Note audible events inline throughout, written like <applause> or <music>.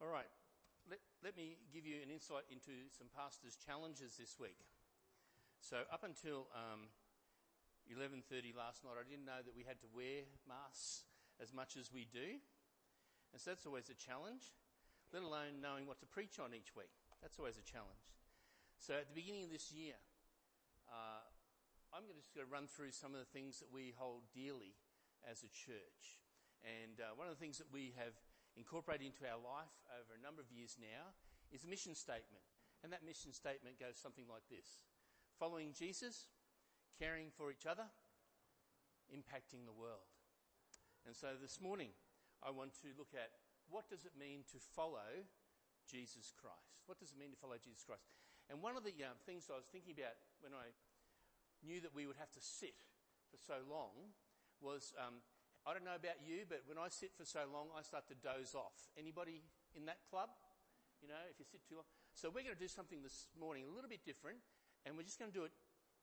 All right, let, let me give you an insight into some pastors' challenges this week. So up until um, 11.30 last night, I didn't know that we had to wear masks as much as we do. And so that's always a challenge, let alone knowing what to preach on each week. That's always a challenge. So at the beginning of this year, uh, I'm going to just run through some of the things that we hold dearly as a church. And uh, one of the things that we have incorporated into our life over a number of years now is a mission statement. And that mission statement goes something like this Following Jesus, caring for each other, impacting the world. And so this morning, I want to look at what does it mean to follow Jesus Christ? What does it mean to follow Jesus Christ? And one of the uh, things I was thinking about when I knew that we would have to sit for so long was um, I don't know about you, but when I sit for so long, I start to doze off. Anybody in that club? You know, if you sit too long. So we're going to do something this morning a little bit different, and we're just going to do it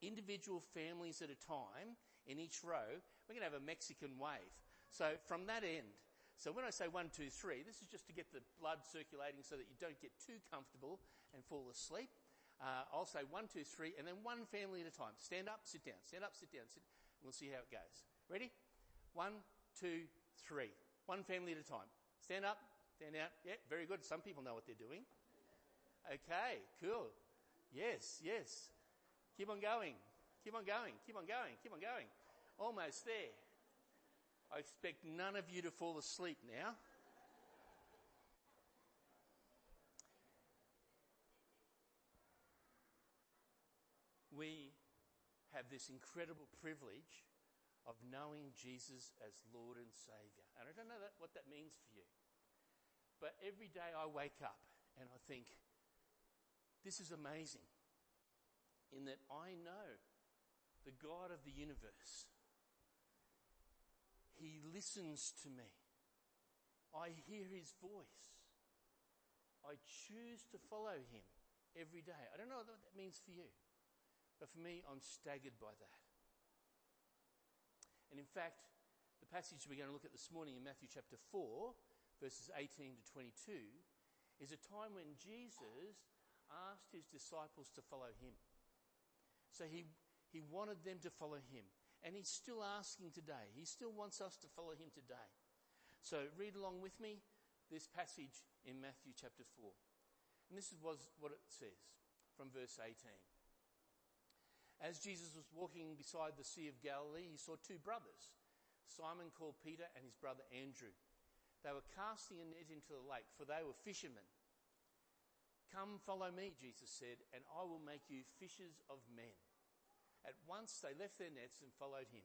individual families at a time in each row. We're going to have a Mexican wave. So from that end, so when I say one, two, three, this is just to get the blood circulating so that you don't get too comfortable and fall asleep. Uh, I'll say one, two, three, and then one family at a time. Stand up, sit down. Stand up, sit down. Sit, and we'll see how it goes. Ready? One, two, three. One family at a time. Stand up, stand out. Yeah, very good. Some people know what they're doing. Okay, cool. Yes, yes. Keep on going. Keep on going. Keep on going. Keep on going. Almost there. I expect none of you to fall asleep now. We have this incredible privilege of knowing Jesus as Lord and Saviour. And I don't know that, what that means for you. But every day I wake up and I think, this is amazing. In that I know the God of the universe he listens to me. I hear his voice. I choose to follow him every day. I don't know what that means for you, but for me, I'm staggered by that. And in fact, the passage we're going to look at this morning in Matthew chapter 4, verses 18 to 22, is a time when Jesus asked his disciples to follow him. So he, he wanted them to follow him. And he's still asking today. He still wants us to follow him today. So read along with me this passage in Matthew chapter 4. And this is what it says from verse 18. As Jesus was walking beside the Sea of Galilee, he saw two brothers, Simon called Peter and his brother Andrew. They were casting a net into the lake, for they were fishermen. Come follow me, Jesus said, and I will make you fishers of men. At once they left their nets and followed him.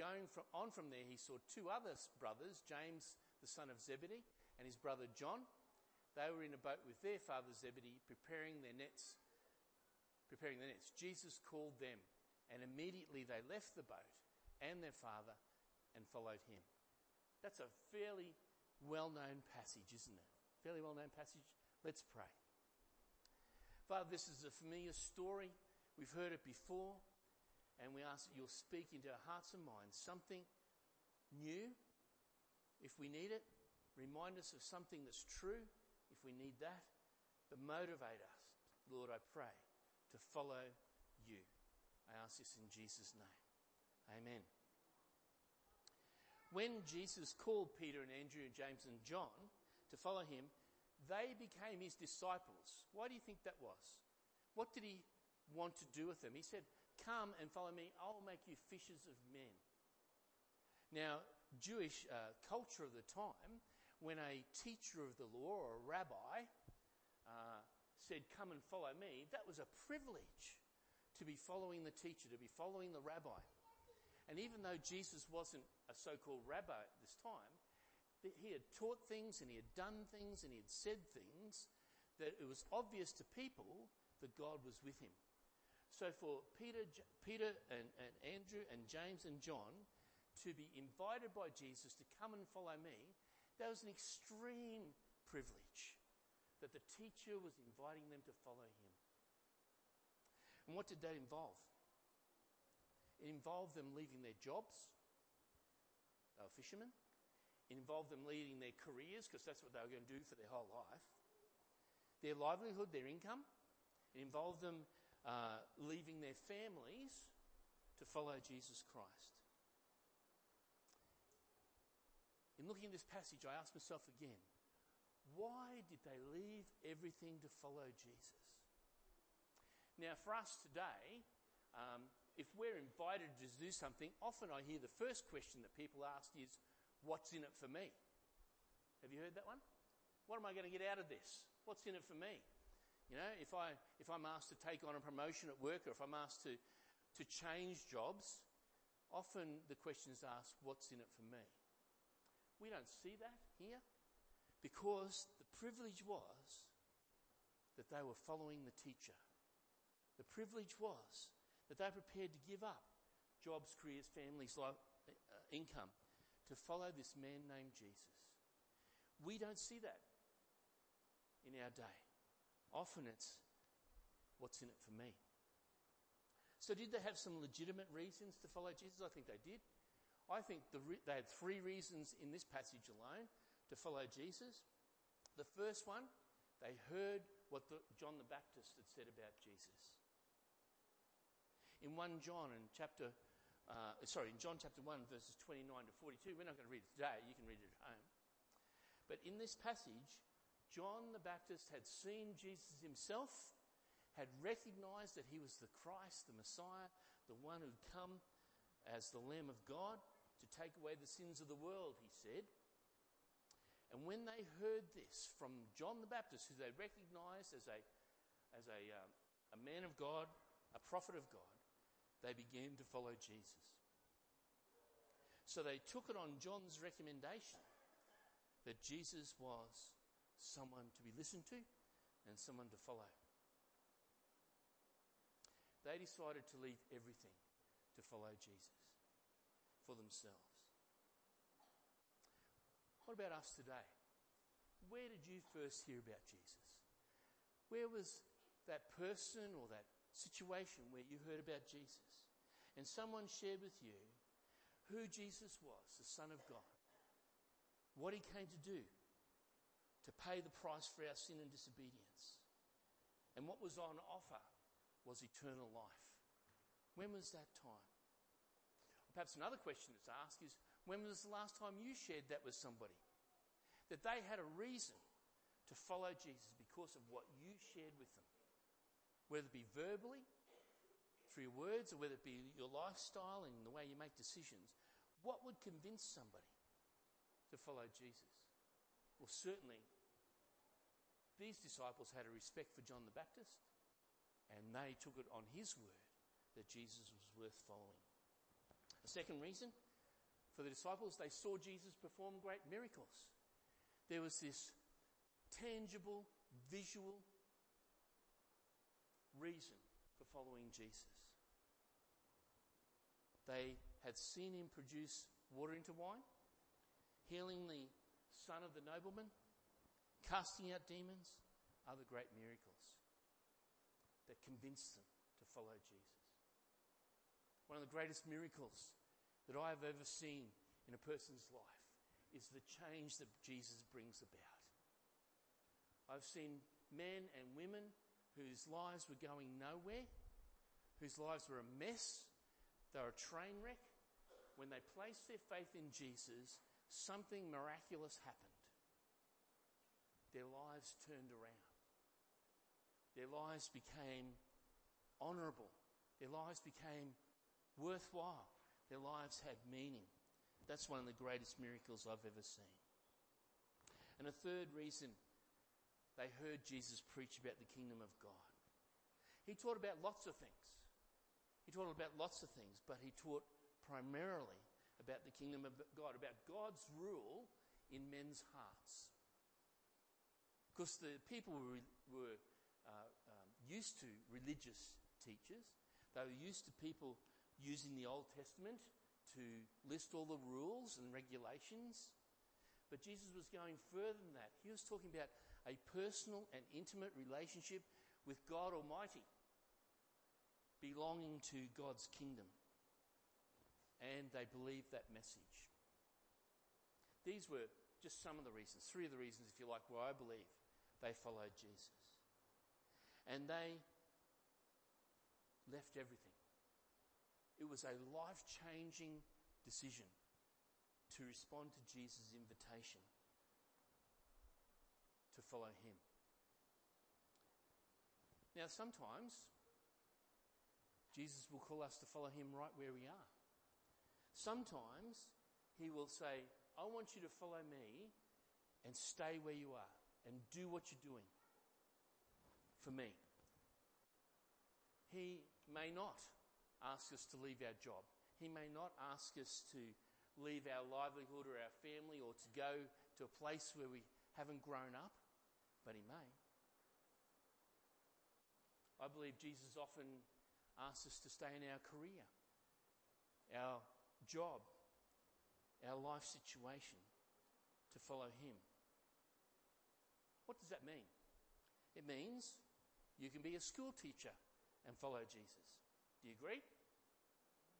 Going from, on from there, he saw two other brothers, James the son of Zebedee and his brother John. They were in a boat with their father Zebedee, preparing their nets. Preparing the nets. Jesus called them, and immediately they left the boat and their father and followed him. That's a fairly well-known passage, isn't it? Fairly well-known passage. Let's pray. Father, this is a familiar story. We've heard it before, and we ask that you'll speak into our hearts and minds something new if we need it. Remind us of something that's true if we need that. But motivate us, Lord, I pray, to follow you. I ask this in Jesus' name. Amen. When Jesus called Peter and Andrew and James and John to follow him, they became his disciples. Why do you think that was? What did he want to do with them. He said, Come and follow me, I'll make you fishers of men. Now, Jewish uh, culture of the time, when a teacher of the law or a rabbi said, Come and follow me, that was a privilege to be following the teacher, to be following the rabbi. And even though Jesus wasn't a so called rabbi at this time, he had taught things and he had done things and he had said things that it was obvious to people that God was with him. So for Peter, Peter and, and Andrew and James and John to be invited by Jesus to come and follow me, that was an extreme privilege that the teacher was inviting them to follow him. And what did that involve? It involved them leaving their jobs. They were fishermen. It involved them leaving their careers because that's what they were going to do for their whole life. Their livelihood, their income. It involved them uh, leaving their families to follow Jesus Christ. In looking at this passage, I ask myself again why did they leave everything to follow Jesus? Now, for us today, um, if we're invited to do something, often I hear the first question that people ask is, What's in it for me? Have you heard that one? What am I going to get out of this? What's in it for me? You know, if, I, if I'm asked to take on a promotion at work or if I'm asked to, to change jobs, often the question is asked, What's in it for me? We don't see that here because the privilege was that they were following the teacher. The privilege was that they were prepared to give up jobs, careers, families, life, uh, income to follow this man named Jesus. We don't see that in our day. Often it's what's in it for me. So, did they have some legitimate reasons to follow Jesus? I think they did. I think the re- they had three reasons in this passage alone to follow Jesus. The first one, they heard what the, John the Baptist had said about Jesus. In 1 John in chapter, uh, sorry, in John chapter 1 verses 29 to 42, we're not going to read it today, you can read it at home. But in this passage, John the Baptist had seen Jesus himself, had recognized that he was the Christ, the Messiah, the one who'd come as the Lamb of God to take away the sins of the world, he said. And when they heard this from John the Baptist, who they recognized as a, as a, um, a man of God, a prophet of God, they began to follow Jesus. So they took it on John's recommendation that Jesus was someone to be listened to and someone to follow. They decided to leave everything to follow Jesus for themselves. What about us today? Where did you first hear about Jesus? Where was that person or that situation where you heard about Jesus and someone shared with you who Jesus was, the Son of God, what he came to do to pay the price for our sin and disobedience, and what was on offer was eternal life. When was that time? Perhaps another question that's asked is when was the last time you shared that with somebody? That they had a reason to follow Jesus because of what you shared with them. Whether it be verbally, through your words, or whether it be your lifestyle and the way you make decisions. What would convince somebody to follow Jesus? Well, certainly, these disciples had a respect for John the Baptist, and they took it on his word that Jesus was worth following. The second reason for the disciples, they saw Jesus perform great miracles. There was this tangible, visual reason for following Jesus. They had seen him produce water into wine, healing the son of the nobleman, casting out demons, other great miracles that convinced them to follow Jesus. One of the greatest miracles that I have ever seen in a person's life is the change that Jesus brings about. I've seen men and women whose lives were going nowhere, whose lives were a mess, they were a train wreck. When they placed their faith in Jesus, something miraculous happened. Their lives turned around. Their lives became honourable. Their lives became worthwhile. Their lives had meaning. That's one of the greatest miracles I've ever seen. And a third reason they heard Jesus preach about the kingdom of God. He taught about lots of things. He taught about lots of things, but he taught primarily about the kingdom of God, about God's rule in men's hearts. Because the people were, uh, um, used to religious teachers, they were used to people using the Old Testament to list all the rules and regulations. But Jesus was going further than that. He was talking about a personal and intimate relationship with God Almighty, belonging to God's kingdom. And they believed that message. These were just some of the reasons, three of the reasons, if you like, why I believe they followed Jesus. And they left everything. It was a life changing decision to respond to Jesus' invitation to follow him. Now, sometimes Jesus will call us to follow him right where we are. Sometimes he will say, I want you to follow me and stay where you are and do what you're doing for me. He may not ask us to leave our job. He may not ask us to leave our livelihood or our family or to go to a place where we haven't grown up, but He may. I believe Jesus often asks us to stay in our career, our job, our life situation, to follow Him. What does that mean? It means you can be a school teacher and follow Jesus. Do you agree?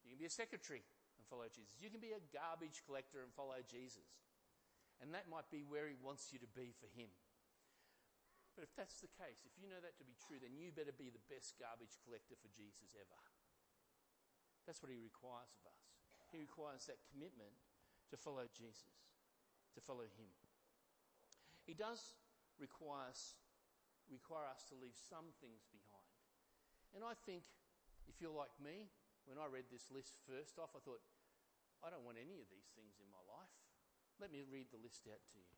You can be a secretary and follow Jesus. You can be a garbage collector and follow Jesus. And that might be where he wants you to be for him. But if that's the case, if you know that to be true, then you better be the best garbage collector for Jesus ever. That's what he requires of us. He requires that commitment to follow Jesus, to follow him. He does require us, require us to leave some things behind. And I think, if you're like me, when I read this list first off, I thought, I don't want any of these things in my life. Let me read the list out to you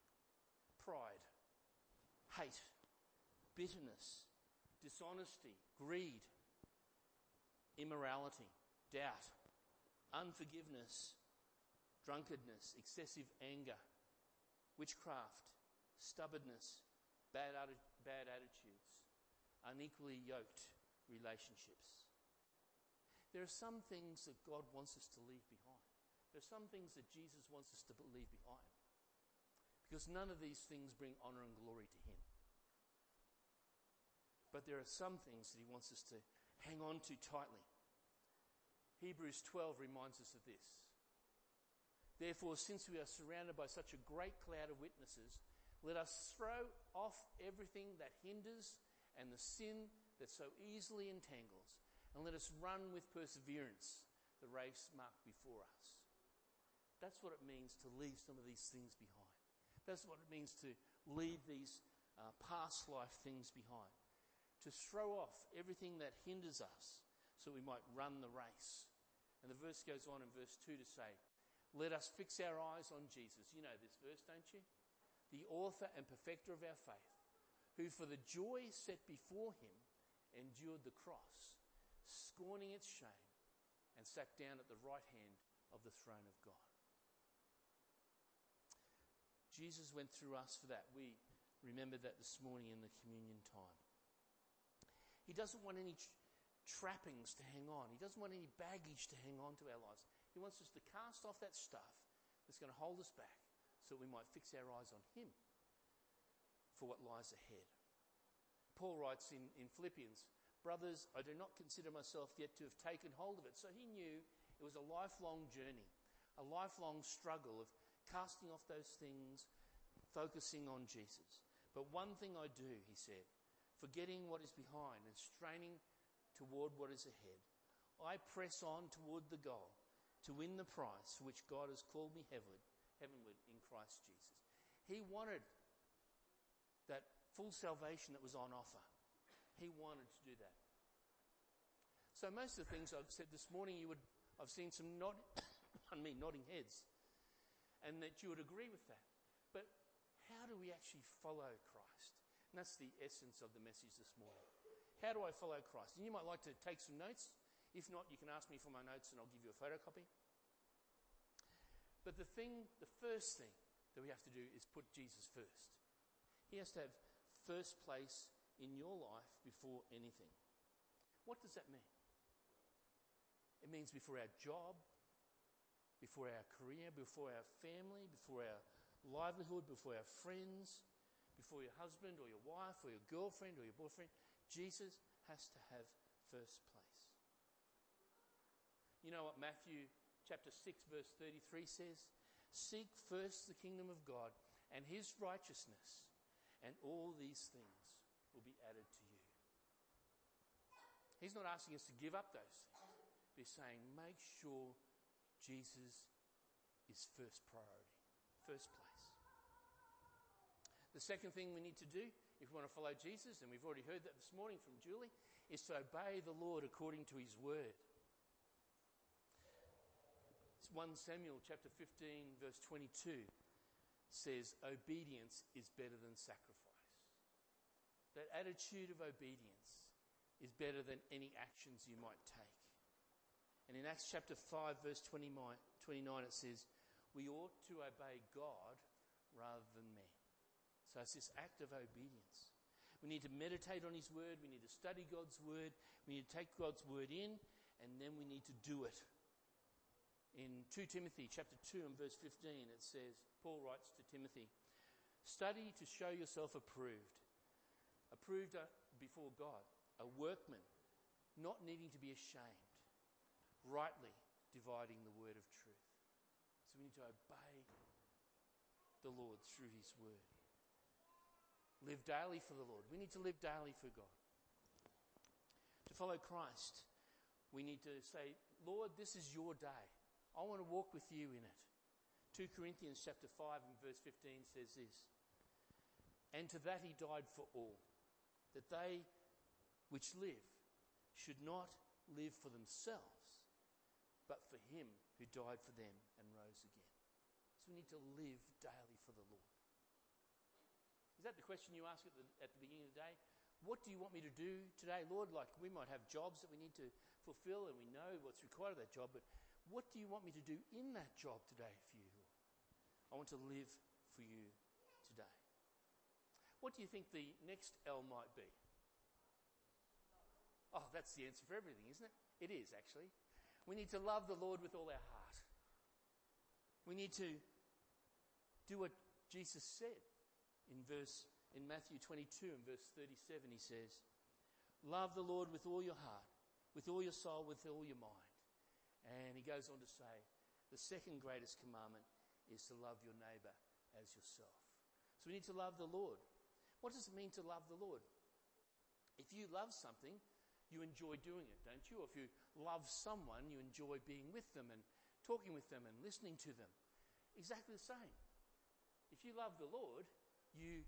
pride, hate, bitterness, dishonesty, greed, immorality, doubt, unforgiveness, drunkenness, excessive anger, witchcraft, stubbornness, bad, bad attitudes, unequally yoked relationships. There are some things that God wants us to leave behind. There are some things that Jesus wants us to leave behind. Because none of these things bring honor and glory to Him. But there are some things that He wants us to hang on to tightly. Hebrews 12 reminds us of this. Therefore, since we are surrounded by such a great cloud of witnesses, let us throw off everything that hinders and the sin that so easily entangles and let us run with perseverance the race marked before us. That's what it means to leave some of these things behind. That's what it means to leave these uh, past life things behind. To throw off everything that hinders us so we might run the race. And the verse goes on in verse 2 to say, Let us fix our eyes on Jesus. You know this verse, don't you? The author and perfecter of our faith, who for the joy set before him endured the cross scorning its shame, and sat down at the right hand of the throne of God. Jesus went through us for that. We remembered that this morning in the communion time. He doesn't want any trappings to hang on. He doesn't want any baggage to hang on to our lives. He wants us to cast off that stuff that's going to hold us back so we might fix our eyes on Him for what lies ahead. Paul writes in, in Philippians, Brothers, I do not consider myself yet to have taken hold of it. So he knew it was a lifelong journey, a lifelong struggle of casting off those things, focusing on Jesus. But one thing I do, he said, forgetting what is behind and straining toward what is ahead, I press on toward the goal to win the prize for which God has called me heavenward, heavenward in Christ Jesus. He wanted that full salvation that was on offer. He wanted to do that. So most of the things I've said this morning, you would, I've seen some nod, <coughs> on me nodding heads, and that you would agree with that. But how do we actually follow Christ? And that's the essence of the message this morning. How do I follow Christ? And you might like to take some notes. If not, you can ask me for my notes and I'll give you a photocopy. But the thing, the first thing that we have to do is put Jesus first. He has to have first place in your life before anything. What does that mean? It means before our job, before our career, before our family, before our livelihood, before our friends, before your husband or your wife or your girlfriend or your boyfriend. Jesus has to have first place. You know what Matthew chapter 6 verse 33 says? Seek first the kingdom of God and his righteousness, and all these things will be added to you. He's not asking us to give up those things. He's saying, make sure Jesus is first priority, first place. The second thing we need to do if we want to follow Jesus, and we've already heard that this morning from Julie, is to obey the Lord according to his word. 1 Samuel chapter 15 verse 22 says obedience is better than sacrifice. That attitude of obedience is better than any actions you might take. And in Acts chapter 5 verse 29, 29 it says, we ought to obey God rather than men. So it's this act of obedience. We need to meditate on His Word. We need to study God's Word. We need to take God's Word in, and then we need to do it in 2 Timothy chapter 2 and verse 15 it says, Paul writes to Timothy, study to show yourself approved, approved before God, a workman, not needing to be ashamed, rightly dividing the word of truth. So we need to obey the Lord through his word. Live daily for the Lord. We need to live daily for God. To follow Christ, we need to say, Lord, this is your day. I want to walk with you in it. 2 Corinthians chapter 5 and verse 15 says this. And to that he died for all, that they which live should not live for themselves, but for him who died for them and rose again. So we need to live daily for the Lord. Is that the question you ask at the, at the beginning of the day? What do you want me to do today, Lord? Like we might have jobs that we need to fulfill and we know what's required of that job, but what do you want me to do in that job today for you, Lord? I want to live for you. What do you think the next L might be? Oh, that's the answer for everything, isn't it? It is, actually. We need to love the Lord with all our heart. We need to do what Jesus said in verse in Matthew 22 and verse 37 he says, "Love the Lord with all your heart, with all your soul, with all your mind." And he goes on to say, the second greatest commandment is to love your neighbor as yourself. So we need to love the Lord. What does it mean to love the Lord? If you love something, you enjoy doing it, don't you? If you love someone, you enjoy being with them and talking with them and listening to them. Exactly the same. If you love the Lord, you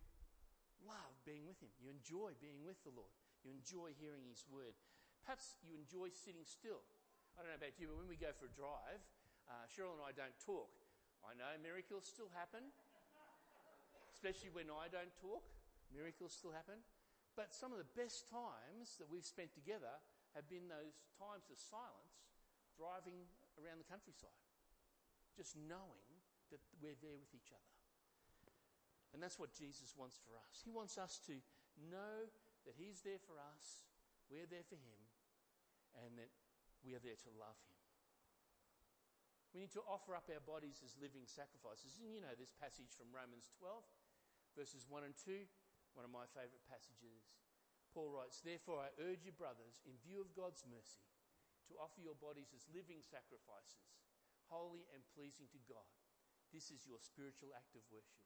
love being with Him. You enjoy being with the Lord. You enjoy hearing His word. Perhaps you enjoy sitting still. I don't know about you, but when we go for a drive, uh, Cheryl and I don't talk. I know miracles still happen, especially when I don't talk. Miracles still happen. But some of the best times that we've spent together have been those times of silence driving around the countryside, just knowing that we're there with each other. And that's what Jesus wants for us. He wants us to know that He's there for us, we're there for Him, and that we are there to love him. We need to offer up our bodies as living sacrifices. And you know this passage from Romans 12, verses 1 and 2, one of my favourite passages. Paul writes, Therefore I urge you, brothers, in view of God's mercy, to offer your bodies as living sacrifices, holy and pleasing to God. This is your spiritual act of worship.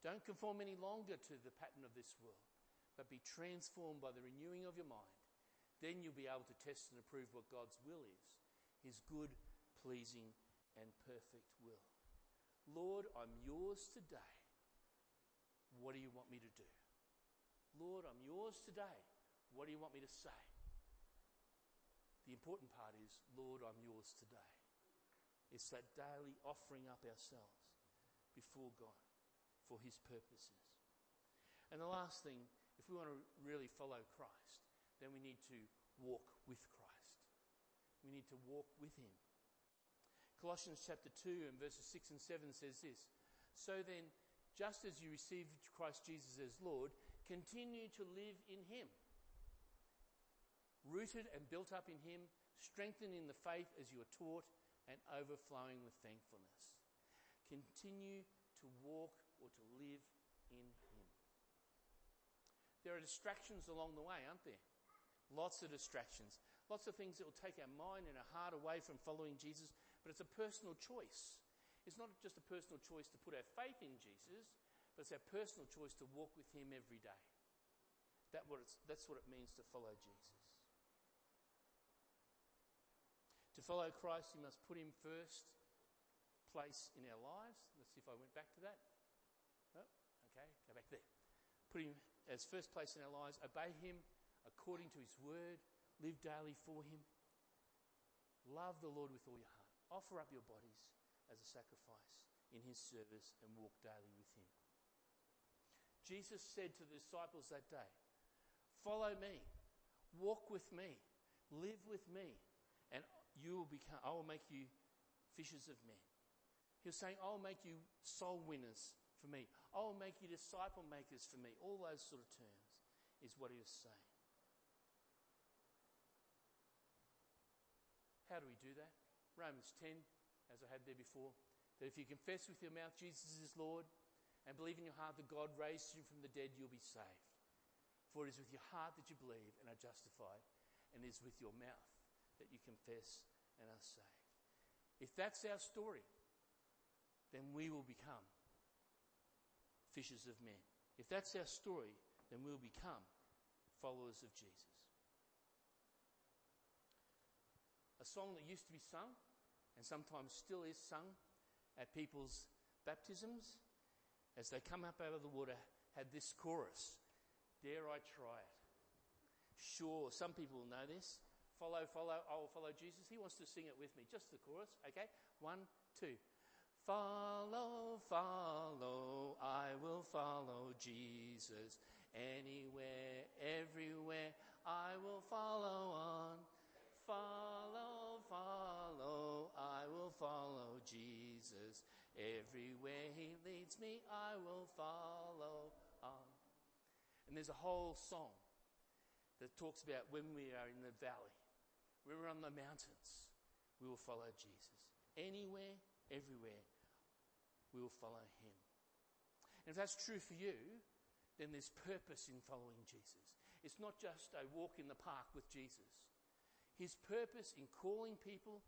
Don't conform any longer to the pattern of this world, but be transformed by the renewing of your mind then you'll be able to test and approve what God's will is His good, pleasing, and perfect will. Lord, I'm yours today. What do you want me to do? Lord, I'm yours today. What do you want me to say? The important part is, Lord, I'm yours today. It's that daily offering up ourselves before God for His purposes. And the last thing, if we want to really follow Christ, then we need to walk with Christ. We need to walk with Him. Colossians chapter 2 and verses 6 and 7 says this So then, just as you received Christ Jesus as Lord, continue to live in Him. Rooted and built up in Him, strengthened in the faith as you are taught, and overflowing with thankfulness. Continue to walk or to live in Him. There are distractions along the way, aren't there? Lots of distractions. Lots of things that will take our mind and our heart away from following Jesus. But it's a personal choice. It's not just a personal choice to put our faith in Jesus, but it's our personal choice to walk with Him every day. That what that's what it means to follow Jesus. To follow Christ, you must put Him first place in our lives. Let's see if I went back to that. Oh, okay, go back there. Put Him as first place in our lives, obey Him according to His word, live daily for Him. Love the Lord with all your heart. Offer up your bodies as a sacrifice in His service and walk daily with Him. Jesus said to the disciples that day, Follow me, walk with me, live with me, and you will become, I will make you fishers of men. He was saying, I'll make you soul winners for me. I'll make you disciple makers for me. All those sort of terms is what he was saying. How do we do that? Romans 10, as I had there before, that if you confess with your mouth Jesus is Lord and believe in your heart that God raised him from the dead, you'll be saved. For it is with your heart that you believe and are justified, and it is with your mouth that you confess and are saved. If that's our story, then we will become fishers of men. If that's our story, then we'll become followers of Jesus. A song that used to be sung, and sometimes still is sung at people's baptisms, as they come up out of the water, had this chorus Dare I try it? Sure, some people will know this. Follow, follow, I will follow Jesus. He wants to sing it with me. Just the chorus, okay? One, two. Follow, follow, I will follow Jesus. Anywhere, everywhere, I will follow on. Follow, follow, I will follow Jesus. Everywhere he leads me, I will follow on. And there's a whole song that talks about when we are in the valley, when we're on the mountains, we will follow Jesus. Anywhere, everywhere, we will follow him. And if that's true for you, then there's purpose in following Jesus. It's not just a walk in the park with Jesus. His purpose in calling people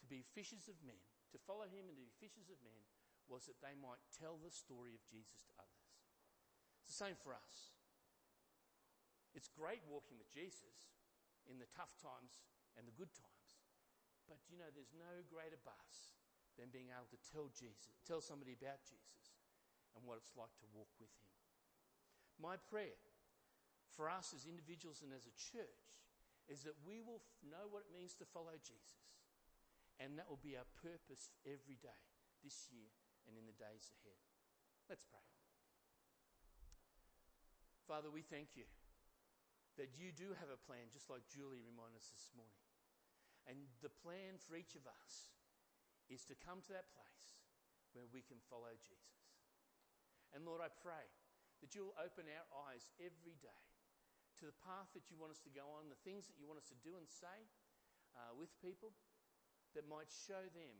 to be fishers of men, to follow him and to be fishers of men, was that they might tell the story of Jesus to others. It's the same for us. It's great walking with Jesus in the tough times and the good times. But you know, there's no greater buzz than being able to tell Jesus, tell somebody about Jesus and what it's like to walk with him. My prayer for us as individuals and as a church is that we will know what it means to follow Jesus. And that will be our purpose every day this year and in the days ahead. Let's pray. Father, we thank you that you do have a plan, just like Julie reminded us this morning. And the plan for each of us is to come to that place where we can follow Jesus. And Lord, I pray that you'll open our eyes every day to the path that you want us to go on, the things that you want us to do and say uh, with people that might show them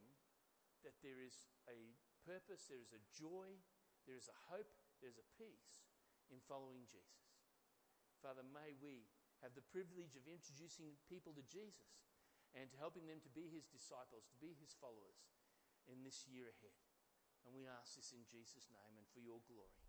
that there is a purpose, there is a joy, there is a hope, there's a peace in following Jesus. Father, may we have the privilege of introducing people to Jesus and to helping them to be his disciples, to be his followers in this year ahead. And we ask this in Jesus' name and for your glory.